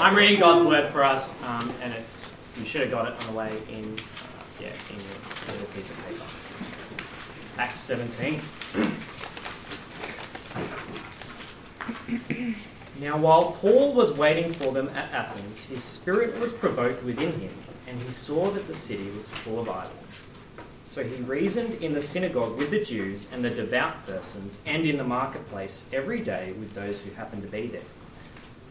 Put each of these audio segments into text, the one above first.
I'm reading God's word for us, um, and it's you should have got it on the way in, uh, yeah, in your little piece of paper. Acts 17. now, while Paul was waiting for them at Athens, his spirit was provoked within him, and he saw that the city was full of idols. So he reasoned in the synagogue with the Jews and the devout persons, and in the marketplace every day with those who happened to be there.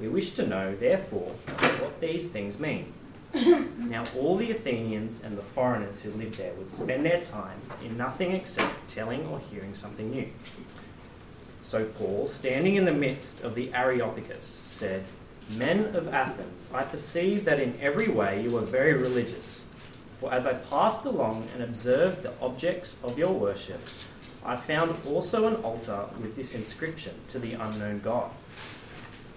We wish to know, therefore, what these things mean. now, all the Athenians and the foreigners who lived there would spend their time in nothing except telling or hearing something new. So, Paul, standing in the midst of the Areopagus, said, Men of Athens, I perceive that in every way you are very religious. For as I passed along and observed the objects of your worship, I found also an altar with this inscription to the unknown God.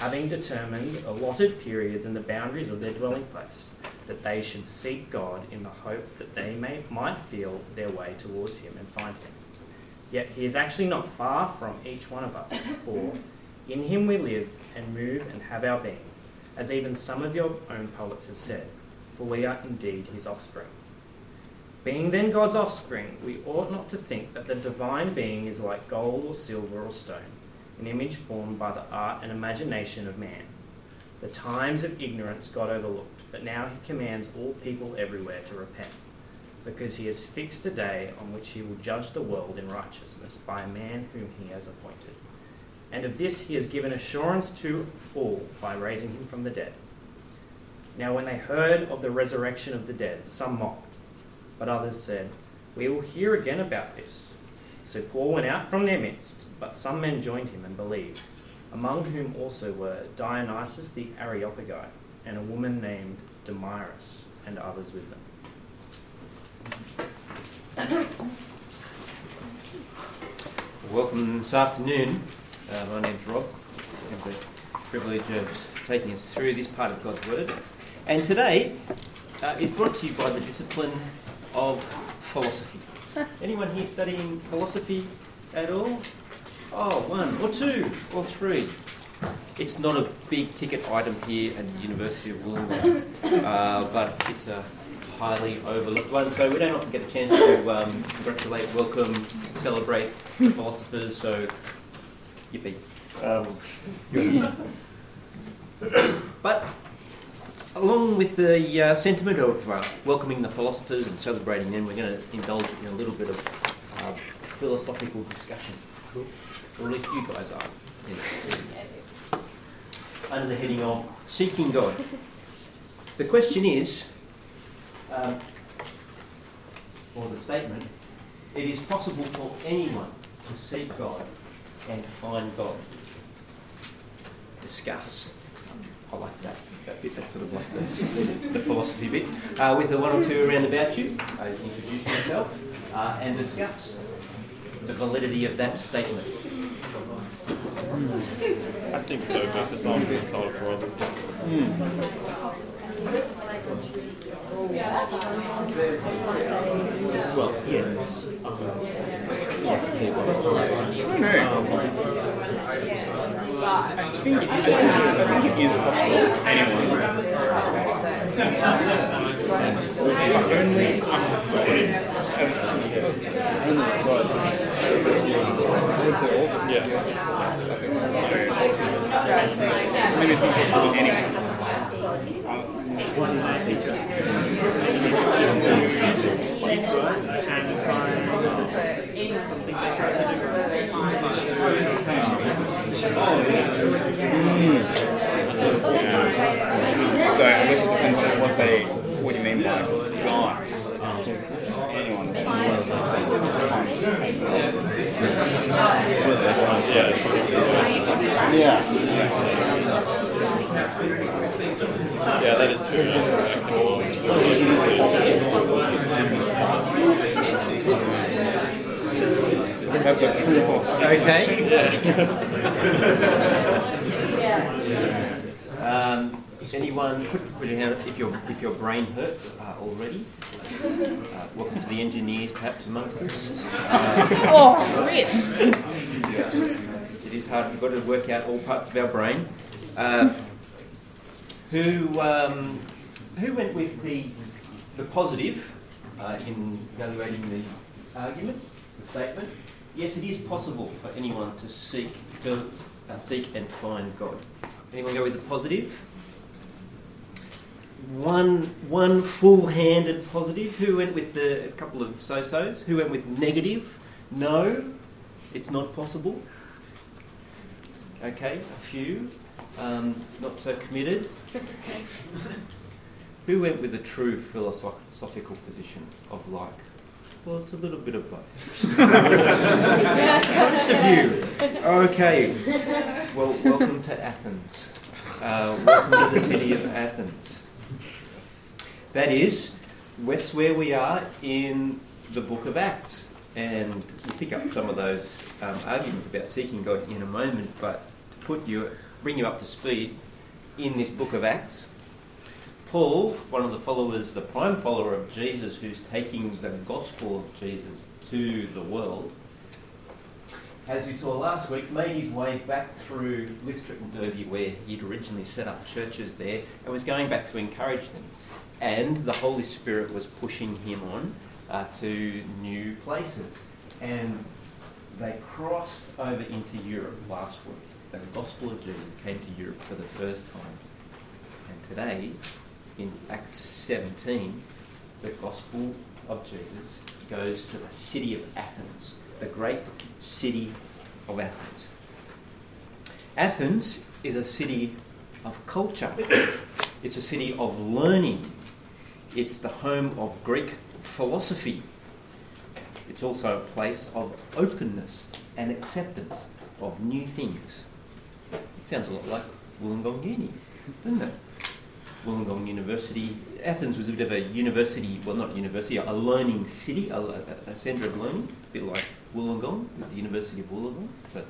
having determined allotted periods and the boundaries of their dwelling place, that they should seek God in the hope that they may, might feel their way towards him and find him. Yet he is actually not far from each one of us, for in him we live and move and have our being, as even some of your own poets have said, for we are indeed his offspring. Being then God's offspring, we ought not to think that the divine being is like gold or silver or stone, an image formed by the art and imagination of man. The times of ignorance got overlooked, but now he commands all people everywhere to repent, because he has fixed a day on which he will judge the world in righteousness by a man whom he has appointed. And of this he has given assurance to all by raising him from the dead. Now, when they heard of the resurrection of the dead, some mocked. But others said, We will hear again about this. So Paul went out from their midst, but some men joined him and believed, among whom also were Dionysius the Areopagite, and a woman named Damaris, and others with them. Welcome this afternoon. Uh, my name's Rob. I have the privilege of taking us through this part of God's Word. And today uh, is brought to you by the discipline of philosophy. Anyone here studying philosophy at all? Oh, one or two or three. It's not a big ticket item here at the University of Wollongong, uh, but it's a highly overlooked one. So we don't often get a chance to um, congratulate, welcome, celebrate the philosophers. So, yippee. Um, but along with the uh, sentiment of uh, welcoming the philosophers and celebrating them, we're going to indulge in a little bit of uh, philosophical discussion. Or at least you guys are. Under the heading of Seeking God. The question is, um, or the statement, it is possible for anyone to seek God and find God. Discuss. I like that bit, that's sort of like the, the philosophy bit. Uh, with a one or two around about you, uh, introduce yourself uh, and discuss the validity of that statement. I think so, but it's not it's not Well, yes. I think it is, I think it is possible anyone. Only Yeah. Maybe it's not possible anyone. So I guess it depends on what they, what you mean by gone. Anyone. Yeah. Yeah, that is true. That's a true false. Okay. um, anyone put, put your hand up if your if your brain hurts uh, already. Uh, welcome to the engineers, perhaps amongst us. Oh, Rick. It is hard. We've got to work out all parts of our brain. Uh, who um, who went with the the positive uh, in evaluating the argument, the statement? Yes, it is possible for anyone to seek to uh, seek and find God. Anyone go with the positive? One one full-handed positive. Who went with the a couple of so-sos? Who went with negative? No, it's not possible. Okay, a few. Um, not so committed. Who went with the true philosophical position of like? Well, it's a little bit of both. Most of you. Okay. Well, welcome to Athens. Uh, welcome to the city of Athens. That is, that's where we are in the book of Acts. And we'll pick up some of those um, arguments about seeking God in a moment, but to put you, bring you up to speed in this book of Acts, Paul, one of the followers, the prime follower of Jesus, who's taking the gospel of Jesus to the world, as we saw last week, made his way back through Lystra and Derbe, where he'd originally set up churches there, and was going back to encourage them. And the Holy Spirit was pushing him on uh, to new places. And they crossed over into Europe last week. The gospel of Jesus came to Europe for the first time. And today, in Acts 17, the gospel of Jesus goes to the city of Athens, the great city of Athens. Athens is a city of culture, it's a city of learning, it's the home of Greek philosophy. It's also a place of openness and acceptance of new things. Sounds a lot like Wollongong Uni, doesn't it? Wollongong University. Athens was a bit of a university, well, not university, a learning city, a, a, a centre of learning, a bit like Wollongong, with the University of Wollongong. It's a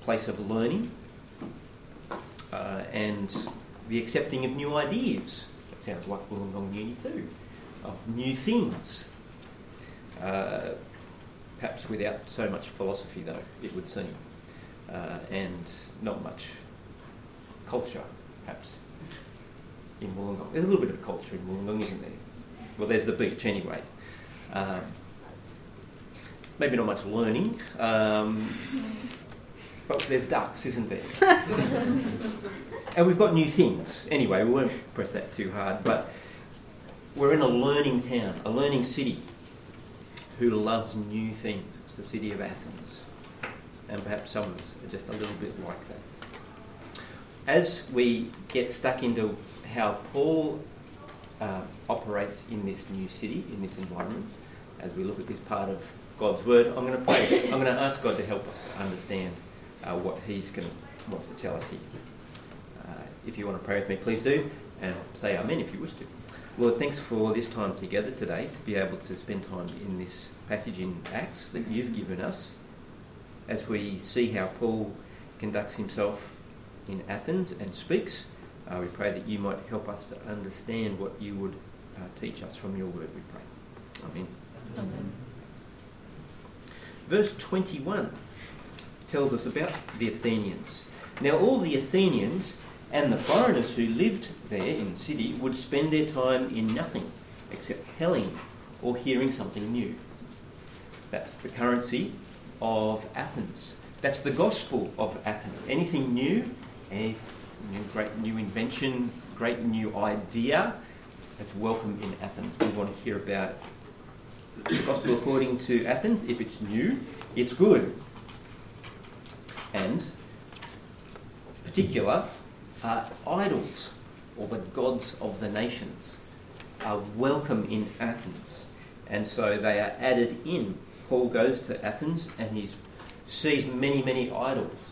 place of learning uh, and the accepting of new ideas. That sounds like Wollongong Uni too, of new things. Uh, perhaps without so much philosophy, though, it would seem, uh, and not much culture, perhaps in Wollongong. There's a little bit of culture in Wollongong, isn't there? Well, there's the beach anyway. Um, maybe not much learning, um, but there's ducks, isn't there? and we've got new things. Anyway, we won't press that too hard, but we're in a learning town, a learning city who loves new things. It's the city of Athens. And perhaps some of us are just a little bit like that. As we get stuck into how Paul uh, operates in this new city, in this environment, as we look at this part of God's Word, I'm going to pray. I'm going to ask God to help us to understand uh, what He's going to, wants to tell us here. Uh, if you want to pray with me, please do, and say Amen if you wish to. Lord, thanks for this time together today to be able to spend time in this passage in Acts that you've given us as we see how Paul conducts himself in Athens and speaks. Uh, we pray that you might help us to understand what you would uh, teach us from your word, we pray. Amen. Amen. Verse 21 tells us about the Athenians. Now, all the Athenians and the foreigners who lived there in the city would spend their time in nothing except telling or hearing something new. That's the currency of Athens. That's the gospel of Athens. Anything new, any new, great new invention, great new idea, that's welcome in Athens. We want to hear about it. the gospel according to Athens, if it's new, it's good. And particular uh, idols or the gods of the nations are welcome in Athens. And so they are added in. Paul goes to Athens and he sees many, many idols.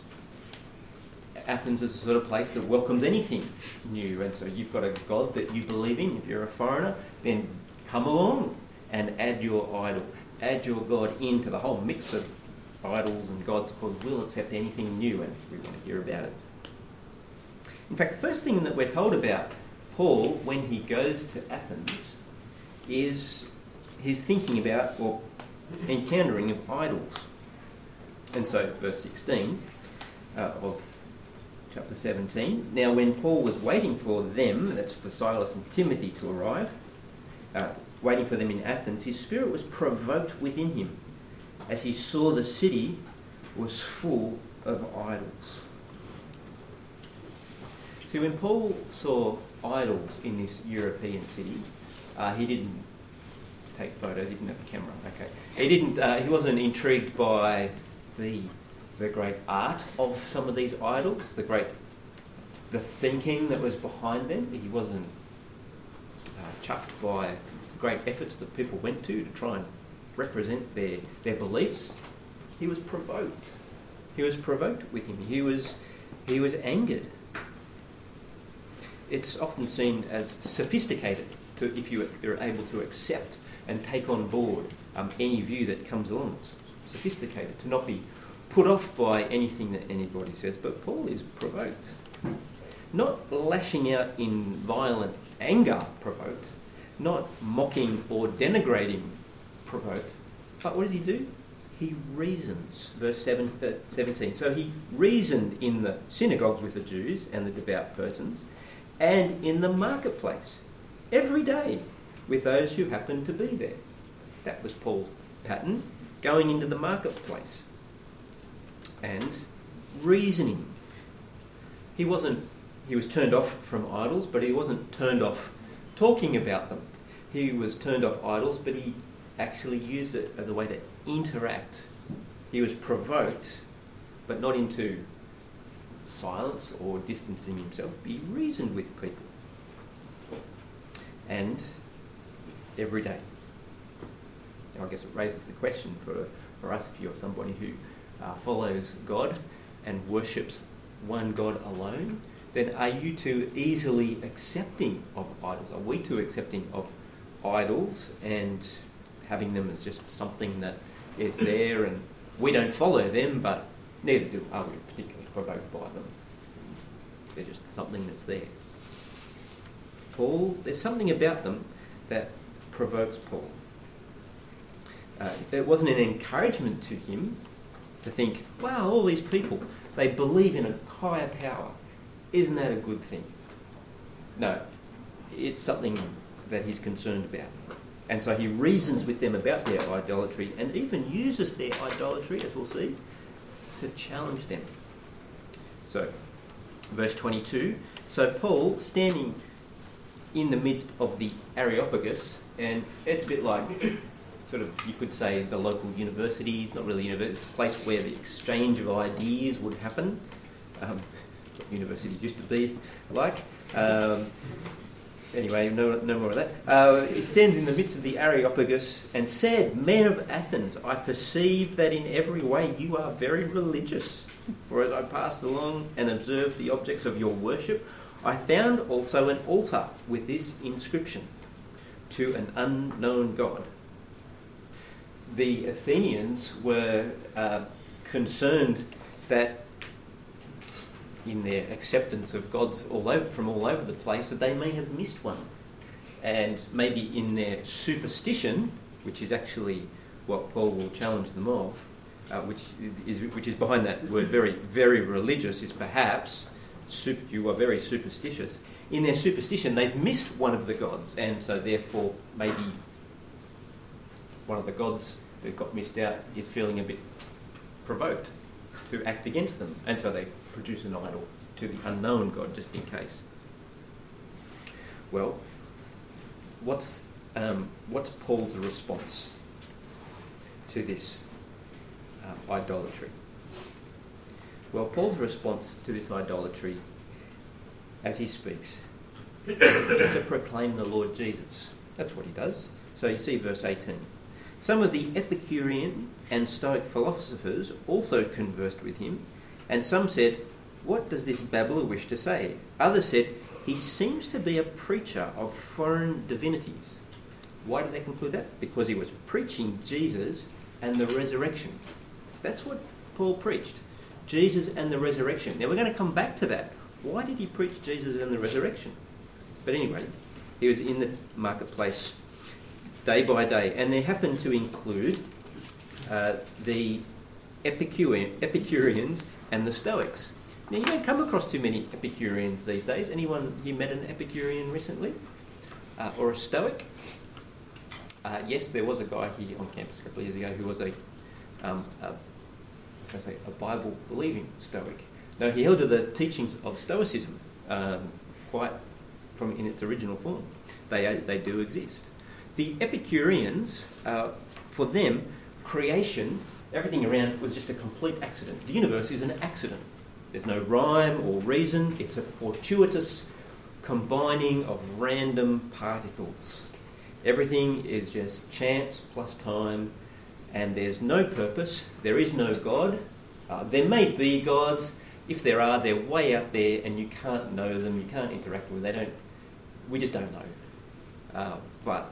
Athens is the sort of place that welcomes anything new. And so you've got a God that you believe in. If you're a foreigner, then come along and add your idol. Add your God into the whole mix of idols and gods because we'll accept anything new and we want to hear about it. In fact, the first thing that we're told about Paul when he goes to Athens is he's thinking about or encountering of idols. And so, verse 16 uh, of chapter 17. Now, when Paul was waiting for them, that's for Silas and Timothy to arrive, uh, waiting for them in Athens, his spirit was provoked within him as he saw the city was full of idols. See, when Paul saw idols in this European city, uh, he didn't take photos. He didn't have a camera. Okay, he didn't. Uh, he wasn't intrigued by the the great art of some of these idols, the great the thinking that was behind them. He wasn't uh, chuffed by great efforts that people went to to try and represent their their beliefs. He was provoked. He was provoked with him. He was he was angered it's often seen as sophisticated to, if you are able to accept and take on board um, any view that comes along. It's sophisticated to not be put off by anything that anybody says. But Paul is provoked. Not lashing out in violent anger provoked, not mocking or denigrating provoked, but what does he do? He reasons. Verse uh, 17. So he reasoned in the synagogues with the Jews and the devout persons and in the marketplace every day with those who happened to be there. That was Paul's pattern, going into the marketplace and reasoning. He wasn't he was turned off from idols, but he wasn't turned off talking about them. He was turned off idols, but he actually used it as a way to interact. He was provoked, but not into silence or distancing himself, he reasoned with people. And every day. Now, I guess it raises the question for, for us if you're somebody who uh, follows God and worships one God alone, then are you too easily accepting of idols? Are we too accepting of idols and having them as just something that is there and we don't follow them, but neither do are we particularly provoked by them. They're just something that's there. Paul, there's something about them that provokes Paul. Uh, it wasn't an encouragement to him to think, wow, all these people, they believe in a higher power. Isn't that a good thing? No, it's something that he's concerned about. And so he reasons with them about their idolatry and even uses their idolatry, as we'll see, to challenge them. So, verse 22. So, Paul, standing in the midst of the Areopagus, and it's a bit like sort of, you could say, the local university, it's not really university, place where the exchange of ideas would happen. Um, universities used to be like. Um, anyway, no, no more of that. Uh, he stands in the midst of the Areopagus and said, Men of Athens, I perceive that in every way you are very religious. For as I passed along and observed the objects of your worship, I found also an altar with this inscription To an unknown God. The Athenians were uh, concerned that in their acceptance of gods all over, from all over the place, that they may have missed one. And maybe in their superstition, which is actually what Paul will challenge them of, uh, which is which is behind that word very very religious is perhaps super, you are very superstitious. In their superstition, they've missed one of the gods, and so therefore maybe one of the gods that got missed out is feeling a bit provoked to act against them, and so they produce an idol to the unknown god just in case. Well, what's um, what's Paul's response to this uh, idolatry? Well, Paul's response to this idolatry as he speaks is to proclaim the Lord Jesus. That's what he does. So you see verse 18. Some of the Epicurean and Stoic philosophers also conversed with him, and some said, What does this babbler wish to say? Others said, He seems to be a preacher of foreign divinities. Why did they conclude that? Because he was preaching Jesus and the resurrection. That's what Paul preached Jesus and the resurrection. Now we're going to come back to that. Why did he preach Jesus and the resurrection? But anyway, he was in the marketplace day by day, and they happen to include uh, the Epicurean, Epicureans and the Stoics. Now, you don't come across too many Epicureans these days. Anyone you met an Epicurean recently? Uh, or a Stoic? Uh, yes, there was a guy here on campus a couple of years ago who was a, um, a, I say, a Bible believing Stoic. Now, he held to the teachings of Stoicism um, quite from in its original form. They, they do exist. The Epicureans, uh, for them, creation, everything around was just a complete accident. The universe is an accident. There's no rhyme or reason, it's a fortuitous combining of random particles. Everything is just chance plus time, and there's no purpose, there is no God. Uh, there may be gods. If there are, they're way out there, and you can't know them, you can't interact with them. They don't. We just don't know. Uh, but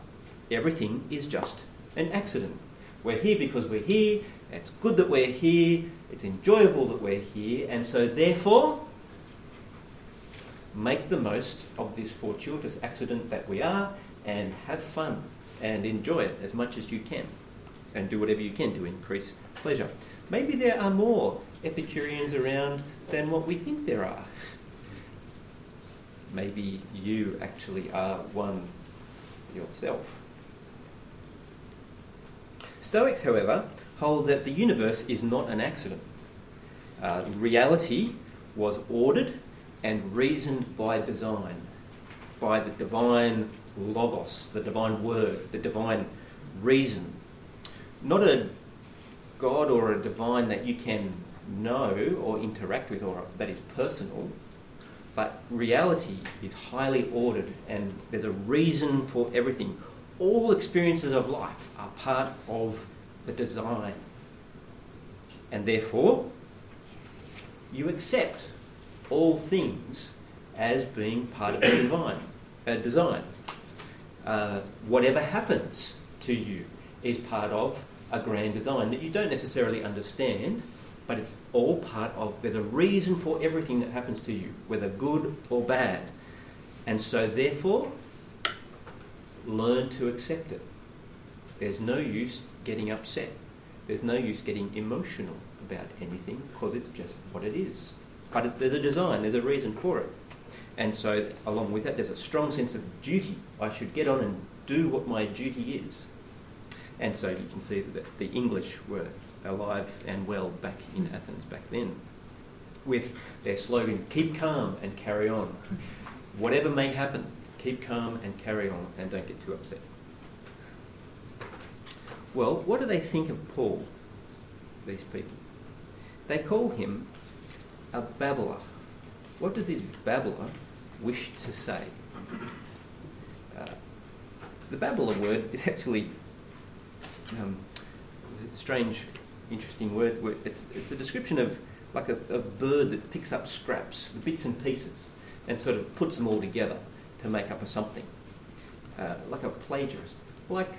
everything is just an accident. We're here because we're here. It's good that we're here. It's enjoyable that we're here, and so therefore, make the most of this fortuitous accident that we are, and have fun and enjoy it as much as you can, and do whatever you can to increase pleasure. Maybe there are more Epicureans around than what we think there are. Maybe you actually are one yourself. Stoics, however, hold that the universe is not an accident. Uh, reality was ordered and reasoned by design, by the divine logos, the divine word, the divine reason. Not a God or a divine that you can know or interact with or that is personal, but reality is highly ordered and there's a reason for everything. All experiences of life are part of the design. And therefore, you accept all things as being part of the divine uh, design. Uh, whatever happens to you is part of a grand design that you don't necessarily understand, but it's all part of, there's a reason for everything that happens to you, whether good or bad. And so, therefore, learn to accept it. There's no use getting upset. There's no use getting emotional about anything because it's just what it is. But it, there's a design, there's a reason for it. And so, along with that, there's a strong sense of duty. I should get on and do what my duty is. And so you can see that the English were alive and well back in Athens back then, with their slogan, keep calm and carry on. Whatever may happen, keep calm and carry on and don't get too upset. Well, what do they think of Paul, these people? They call him a babbler. What does this babbler wish to say? Uh, the babbler word is actually um, a strange, interesting word. It's, it's a description of like a, a bird that picks up scraps, bits and pieces, and sort of puts them all together to make up a something. Uh, like a plagiarist, like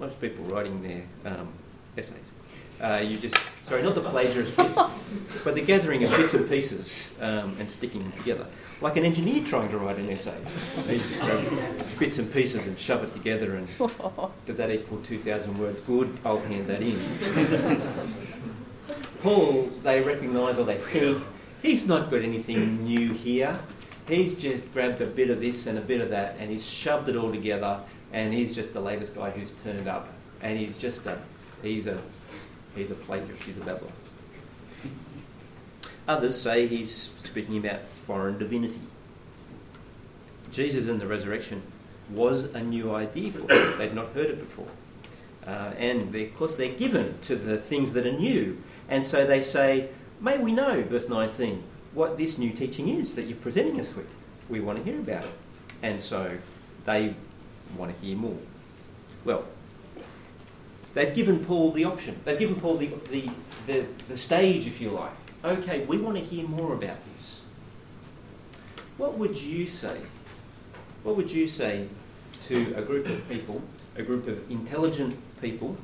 most people writing their um, essays. Uh, you just, sorry, not the plagiarist bit, but the gathering of bits and pieces um, and sticking them together. Like an engineer trying to write an essay. They just grab bits and pieces and shove it together and does that equal 2,000 words? Good, I'll hand that in. Paul, they recognise or they think, he's not got anything new here. He's just grabbed a bit of this and a bit of that and he's shoved it all together and he's just the latest guy who's turned up and he's just a, he's a, he's a plagiarist, he's a babbler. Others say he's speaking about foreign divinity. Jesus and the resurrection was a new idea for them. They'd not heard it before. Uh, and they, of course, they're given to the things that are new. And so they say, May we know, verse 19, what this new teaching is that you're presenting us with. We want to hear about it. And so they want to hear more. Well, they've given Paul the option. They've given Paul the, the, the, the stage, if you like. Okay, we want to hear more about this. What would you say? What would you say to a group of people, a group of intelligent people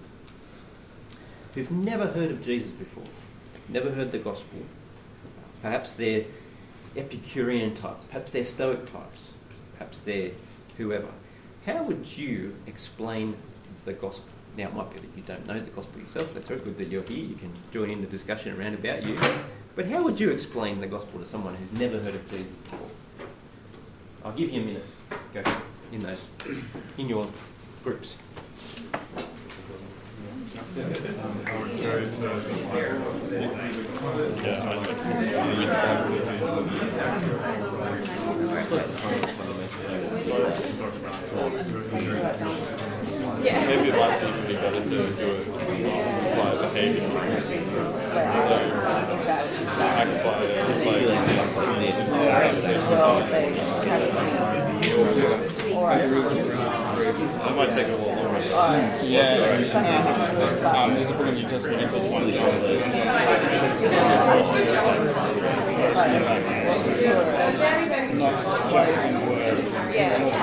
who've never heard of Jesus before, never heard the gospel? Perhaps they're Epicurean types, perhaps they're Stoic types, perhaps they're whoever. How would you explain the gospel? Now, it might be that you don't know the gospel yourself. That's very good that you're here. You can join in the discussion around about you. But how would you explain the gospel to someone who's never heard of Jesus before? I'll give you a minute. Go in those, in your groups. Maybe a lot of people would be better to do it by behavior. So, act by like, I might take a little longer. Yeah. Um, there's a book in New Testament called One John. Not just words, and also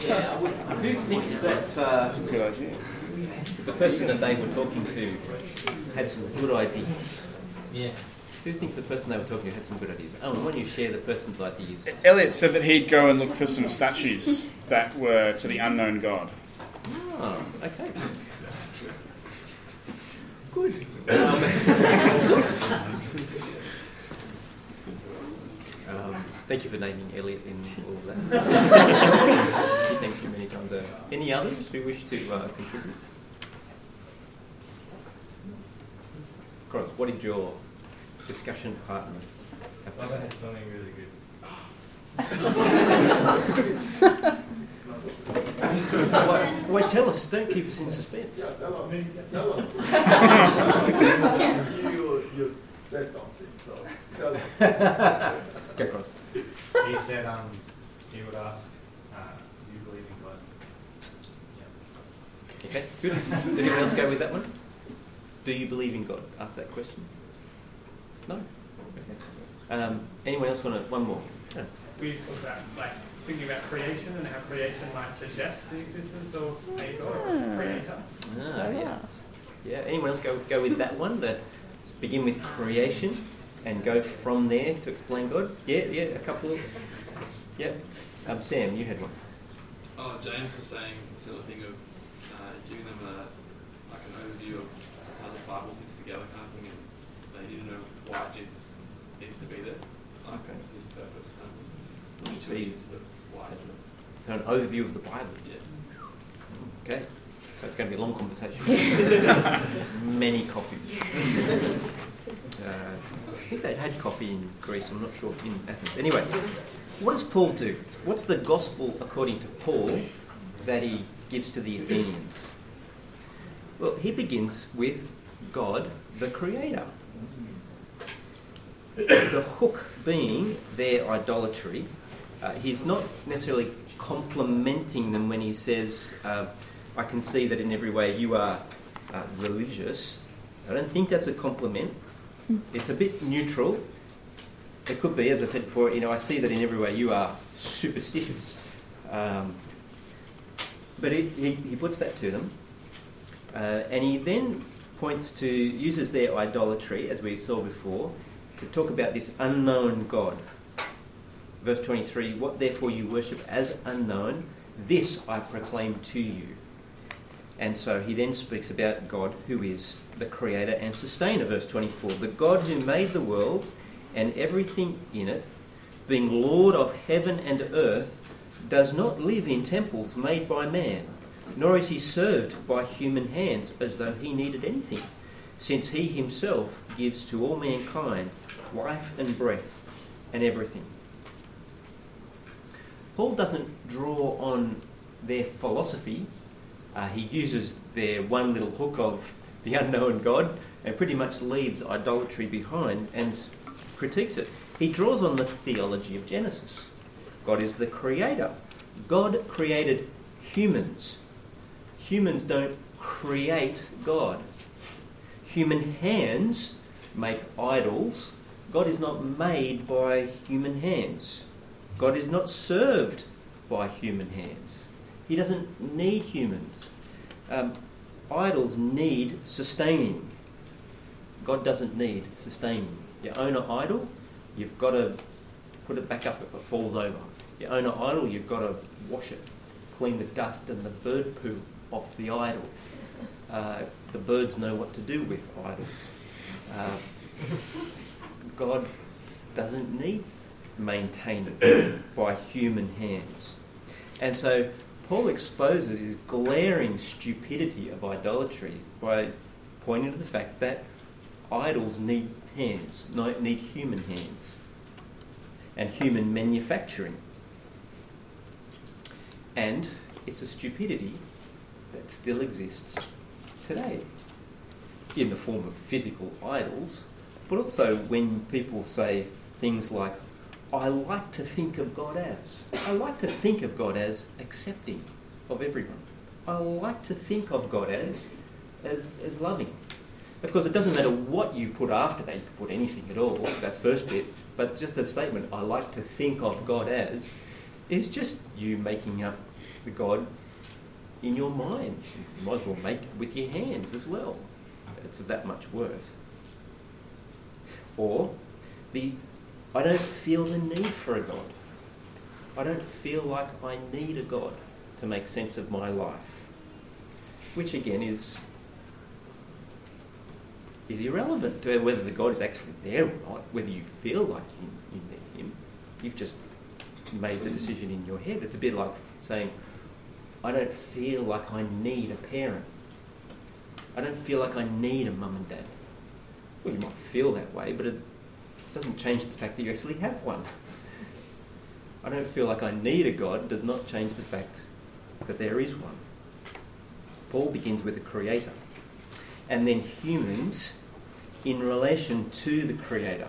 Who thinks that uh, Good idea. the person that they were talking to had some good ideas? Yeah. Who thinks the person they were talking to had some good ideas? Oh, why don't you share the person's ideas? Elliot said that he'd go and look for some statues that were to the unknown God. Oh, okay. Good. Um, thank you for naming Elliot in all of that. he thanks you many times over. Any others who wish to uh, contribute? Cross, what did your discussion partner have to say? something really good. Why, why tell us? Don't keep us in suspense. Tell us. Tell us. you, you said something, so tell us. Go Cross. He said um, he would ask, uh, do you believe in God? Okay, good. Did anyone else go with that one? Do you believe in God? Ask that question. No. Okay. Um, anyone else want to? One more. Yeah. we talked about like thinking about creation and how creation might suggest the existence of a God or create us. Ah, yes. Yeah. Anyone else go go with that one? The let's begin with creation and go from there to explain God. Yeah, yeah. A couple. Of, yeah. Um, Sam, you had one. Oh, James was saying a similar thing of uh, giving them a, like an overview of how the Bible fits together kind of thing, and they to know why Jesus needs to be there, like Okay. his purpose. Um, So you- his purpose, why. So an overview of the Bible. Yeah. Okay. So it's going to be a long conversation. Many coffees. Uh, think they'd had coffee in Greece, I'm not sure, in Athens. Anyway, what does Paul do? What's the gospel, according to Paul, that he gives to the Athenians? Well, he begins with God, the Creator. The hook being their idolatry. Uh, he's not necessarily complimenting them when he says, uh, I can see that in every way you are uh, religious. I don't think that's a compliment. It's a bit neutral. It could be, as I said before, you know, I see that in every way you are superstitious. Um, but he, he, he puts that to them. Uh, and he then points to, uses their idolatry, as we saw before, to talk about this unknown God. Verse 23 What therefore you worship as unknown, this I proclaim to you. And so he then speaks about God, who is the creator and sustainer. Verse 24 The God who made the world and everything in it, being Lord of heaven and earth, does not live in temples made by man, nor is he served by human hands as though he needed anything, since he himself gives to all mankind life and breath and everything. Paul doesn't draw on their philosophy. Uh, he uses their one little hook of the unknown God and pretty much leaves idolatry behind and critiques it. He draws on the theology of Genesis. God is the creator. God created humans. Humans don't create God. Human hands make idols. God is not made by human hands. God is not served by human hands. He doesn't need humans. Um, idols need sustaining. God doesn't need sustaining. You own an idol, you've got to put it back up if it falls over. You own an idol, you've got to wash it, clean the dust and the bird poo off the idol. Uh, the birds know what to do with idols. Uh, God doesn't need maintained by human hands. And so Paul exposes his glaring stupidity of idolatry by pointing to the fact that idols need hands, need human hands, and human manufacturing. And it's a stupidity that still exists today in the form of physical idols, but also when people say things like, I like to think of God as. I like to think of God as accepting of everyone. I like to think of God as, as, as loving. Of course, it doesn't matter what you put after that. You could put anything at all, that first bit. But just the statement, I like to think of God as, is just you making up the God in your mind. You might as well make it with your hands as well. It's of that much worth. Or the I don't feel the need for a God. I don't feel like I need a God to make sense of my life. Which again is is irrelevant to whether the God is actually there or not, whether you feel like you, you need him. You've just made the decision in your head. It's a bit like saying, I don't feel like I need a parent. I don't feel like I need a mum and dad. Well, you might feel that way, but it doesn't change the fact that you actually have one. I don't feel like I need a God does not change the fact that there is one. Paul begins with the Creator, and then humans in relation to the Creator.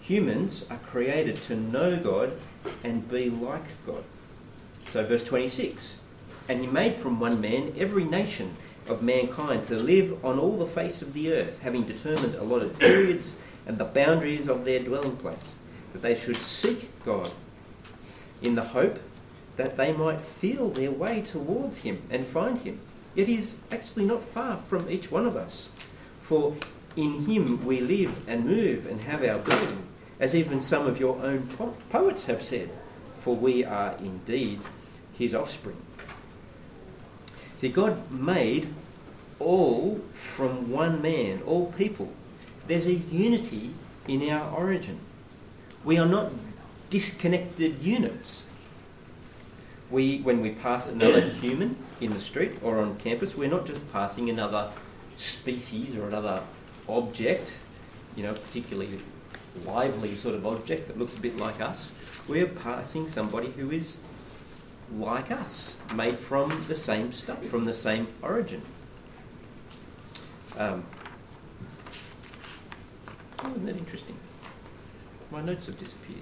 Humans are created to know God and be like God. So, verse 26 And he made from one man every nation of mankind to live on all the face of the earth, having determined allotted periods and the boundaries of their dwelling place, that they should seek God in the hope that they might feel their way towards Him and find Him. Yet He is actually not far from each one of us. For in Him we live and move and have our being, as even some of your own po- poets have said, for we are indeed His offspring. See, God made all from one man, all people, there's a unity in our origin. We are not disconnected units. We, when we pass another human in the street or on campus, we're not just passing another species or another object, you know, particularly lively sort of object that looks a bit like us. We're passing somebody who is like us, made from the same stuff, from the same origin. Um, Oh, isn't that interesting? My notes have disappeared.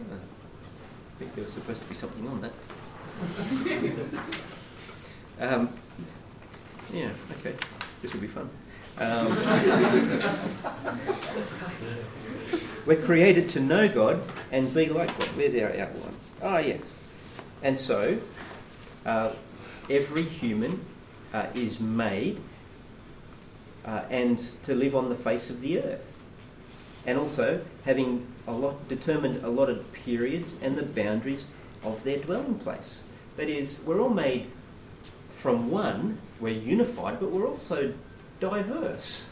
I think there was supposed to be something on that. um, yeah, okay. This will be fun. Um, we're created to know God and be like God. Where's our outline? Ah, yes. And so, uh, every human uh, is made uh, and to live on the face of the earth. And also having a lot determined allotted periods and the boundaries of their dwelling place. That is, we're all made from one, we're unified, but we're also diverse.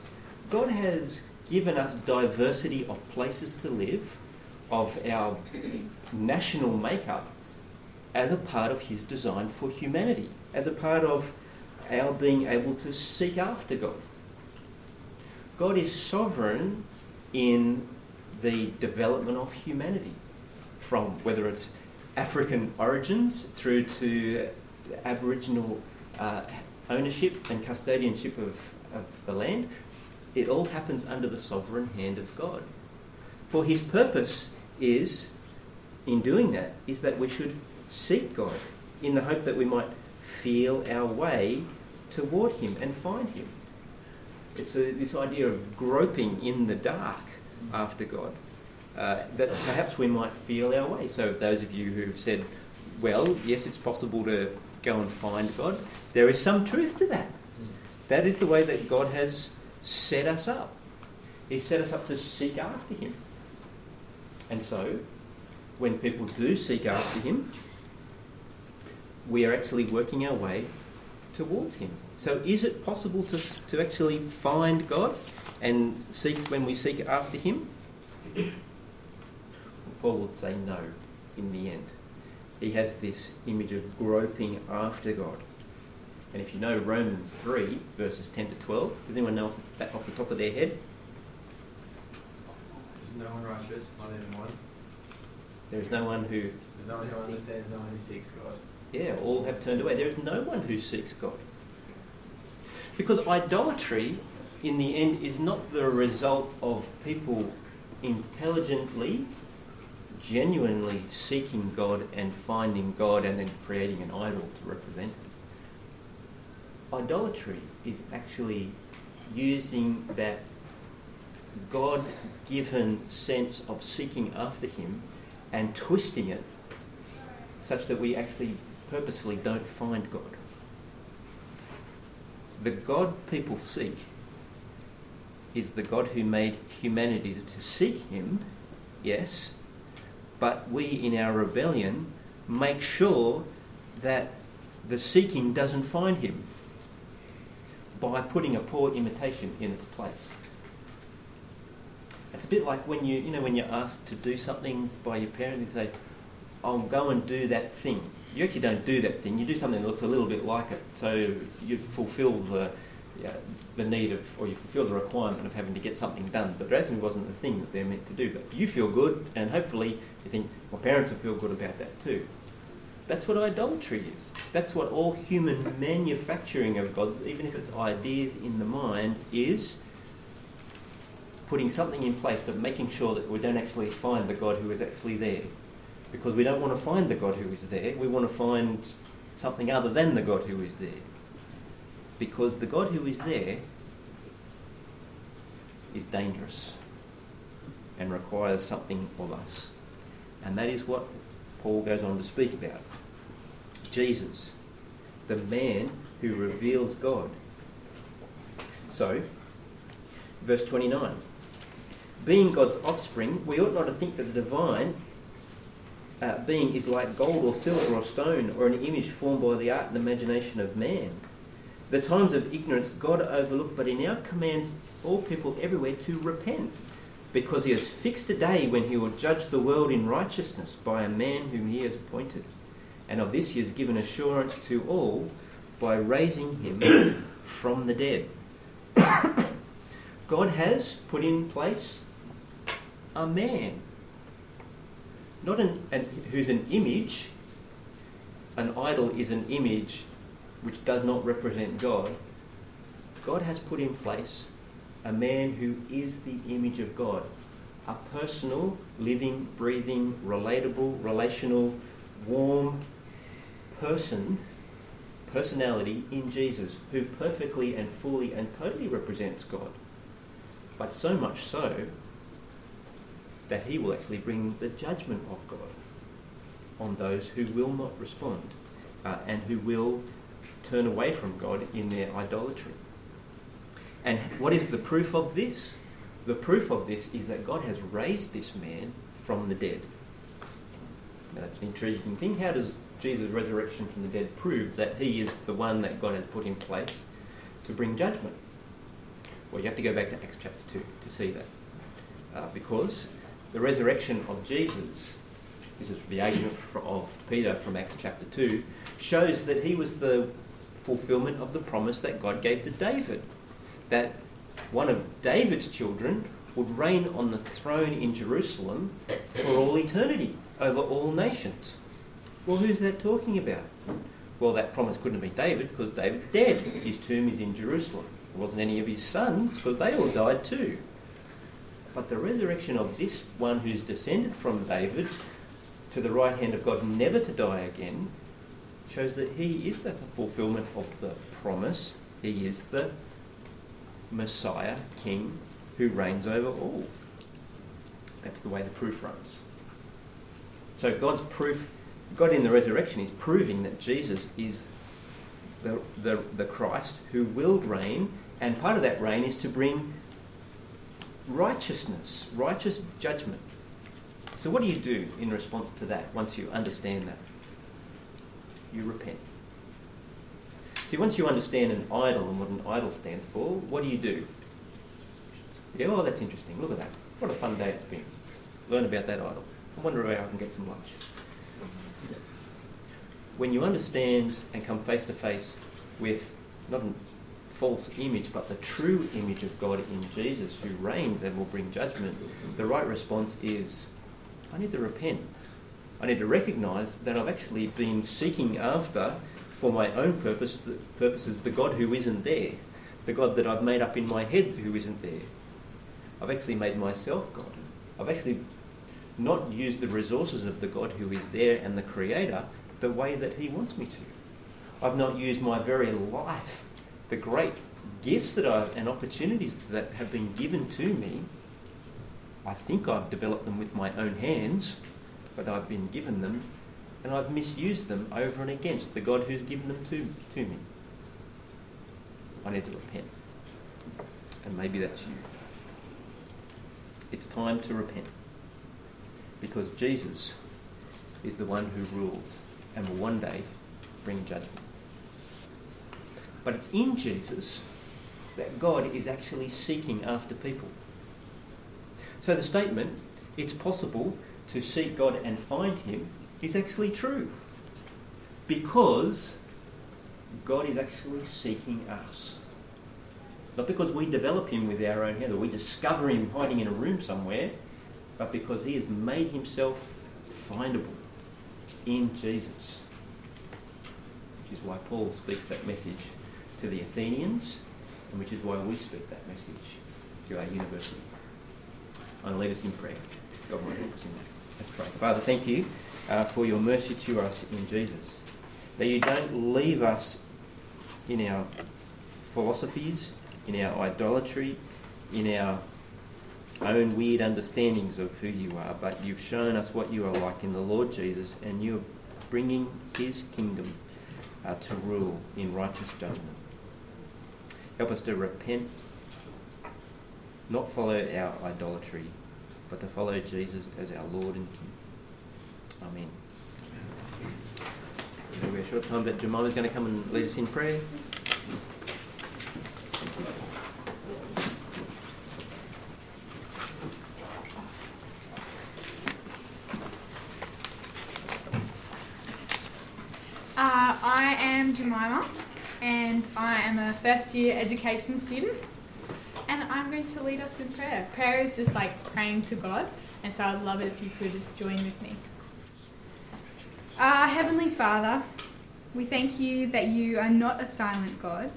God has given us diversity of places to live, of our national makeup, as a part of His design for humanity, as a part of our being able to seek after God. God is sovereign in the development of humanity, from whether it's African origins through to Aboriginal uh, ownership and custodianship of, of the land. It all happens under the sovereign hand of God. For his purpose is, in doing that, is that we should seek God in the hope that we might feel our way toward him and find him. It's a, this idea of groping in the dark after God. Uh, that perhaps we might feel our way. So, those of you who've said, well, yes, it's possible to go and find God, there is some truth to that. That is the way that God has set us up. He set us up to seek after Him. And so, when people do seek after Him, we are actually working our way towards Him. So, is it possible to, to actually find God and seek when we seek after Him? Paul would say no in the end. He has this image of groping after God. And if you know Romans 3, verses 10 to 12, does anyone know off the, off the top of their head? There's no one righteous, not even one. There is no one who, There's no one who understands, no one who seeks God. Yeah, all have turned away. There is no one who seeks God. Because idolatry, in the end, is not the result of people intelligently, genuinely seeking God and finding God and then creating an idol to represent it. Idolatry is actually using that God given sense of seeking after Him and twisting it such that we actually purposefully don't find God. The God people seek is the God who made humanity to seek Him, yes, but we in our rebellion make sure that the seeking doesn't find Him by putting a poor imitation in its place. It's a bit like when you, you know, when you're asked to do something by your parents, you say, I'll go and do that thing. You actually don't do that thing. You do something that looks a little bit like it. So you fulfil the, yeah, the need of, or you fulfil the requirement of having to get something done. But it wasn't the thing that they're meant to do. But you feel good, and hopefully you think, my parents will feel good about that too. That's what idolatry is. That's what all human manufacturing of gods, even if it's ideas in the mind, is putting something in place but making sure that we don't actually find the God who is actually there. Because we don't want to find the God who is there, we want to find something other than the God who is there. Because the God who is there is dangerous and requires something of us. And that is what Paul goes on to speak about. Jesus, the man who reveals God. So, verse 29 Being God's offspring, we ought not to think that the divine uh, being is like gold or silver or stone or an image formed by the art and imagination of man. The times of ignorance God overlooked, but he now commands all people everywhere to repent, because he has fixed a day when he will judge the world in righteousness by a man whom he has appointed. And of this he has given assurance to all by raising him from the dead. God has put in place a man, not an, an who's an image. An idol is an image which does not represent God. God has put in place a man who is the image of God, a personal, living, breathing, relatable, relational, warm person, personality in Jesus, who perfectly and fully and totally represents God. But so much so that he will actually bring the judgment of God on those who will not respond. uh, and who will turn away from God in their idolatry. And what is the proof of this? The proof of this is that God has raised this man from the dead. Now, that's an intriguing thing. How does Jesus' resurrection from the dead prove that he is the one that God has put in place to bring judgment? Well, you have to go back to Acts chapter 2 to see that. Uh, because the resurrection of Jesus, this is the agent of Peter from Acts chapter 2, shows that he was the fulfillment of the promise that God gave to David. That one of David's children would reign on the throne in Jerusalem for all eternity over all nations. Well, who's that talking about? Well, that promise couldn't been David because David's dead. His tomb is in Jerusalem. It wasn't any of his sons because they all died too. But the resurrection of this one who's descended from David to the right hand of God, never to die again, shows that he is the fulfillment of the promise. He is the Messiah, King, who reigns over all. That's the way the proof runs. So God's proof, God in the resurrection is proving that Jesus is the, the, the Christ who will reign, and part of that reign is to bring righteousness, righteous judgment. So, what do you do in response to that once you understand that? You repent. See, once you understand an idol and what an idol stands for, what do you do? Yeah, oh, that's interesting. Look at that. What a fun day it's been. Learn about that idol. I wonder where I can get some lunch. When you understand and come face to face with not a false image, but the true image of God in Jesus, who reigns and will bring judgment, the right response is I need to repent. I need to recognise that I've actually been seeking after, for my own purpose, the, purposes, the God who isn't there, the God that I've made up in my head who isn't there. I've actually made myself God. I've actually not used the resources of the God who is there and the Creator the way that He wants me to. I've not used my very life, the great gifts that I've and opportunities that have been given to me. I think I've developed them with my own hands, but I've been given them and I've misused them over and against the God who's given them to, to me. I need to repent. And maybe that's you. It's time to repent because Jesus is the one who rules and will one day bring judgment. But it's in Jesus that God is actually seeking after people. So the statement, it's possible to seek God and find Him, is actually true. Because God is actually seeking us. Not because we develop Him with our own hand or we discover Him hiding in a room somewhere, but because He has made Himself findable in Jesus. Which is why Paul speaks that message to the Athenians, and which is why we speak that message through our university. Going lead us in prayer. God will help us in that. Let's pray. Father, thank you uh, for your mercy to us in Jesus. That you don't leave us in our philosophies, in our idolatry, in our own weird understandings of who you are, but you've shown us what you are like in the Lord Jesus, and you're bringing his kingdom uh, to rule in righteous judgment. Help us to repent, not follow our idolatry, but to follow Jesus as our Lord and King. Amen. It'll be a short time, but Jemima's going to come and lead us in prayer. Uh, I am Jemima, and I am a first year education student. And I'm going to lead us in prayer. Prayer is just like praying to God, and so I'd love it if you could join with me. Uh, Heavenly Father, we thank you that you are not a silent God,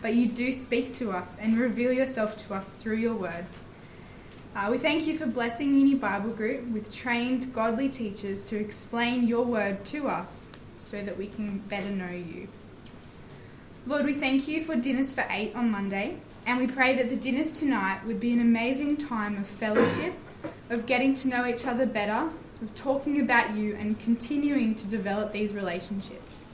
but you do speak to us and reveal yourself to us through your word. Uh, we thank you for blessing Uni Bible Group with trained godly teachers to explain your word to us so that we can better know you. Lord, we thank you for dinners for eight on Monday, and we pray that the dinners tonight would be an amazing time of fellowship, of getting to know each other better, of talking about you, and continuing to develop these relationships.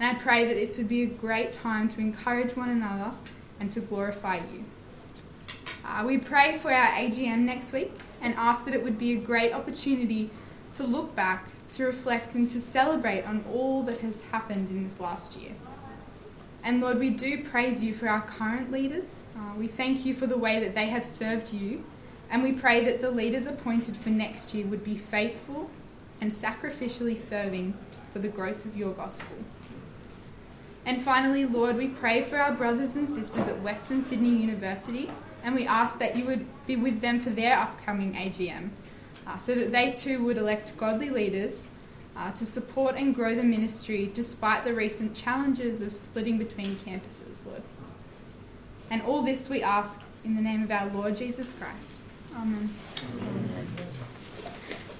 And I pray that this would be a great time to encourage one another and to glorify you. Uh, we pray for our AGM next week and ask that it would be a great opportunity to look back, to reflect, and to celebrate on all that has happened in this last year. And Lord, we do praise you for our current leaders. Uh, we thank you for the way that they have served you. And we pray that the leaders appointed for next year would be faithful and sacrificially serving for the growth of your gospel. And finally, Lord, we pray for our brothers and sisters at Western Sydney University, and we ask that you would be with them for their upcoming AGM, uh, so that they too would elect godly leaders uh, to support and grow the ministry despite the recent challenges of splitting between campuses, Lord. And all this we ask in the name of our Lord Jesus Christ. Amen. Amen.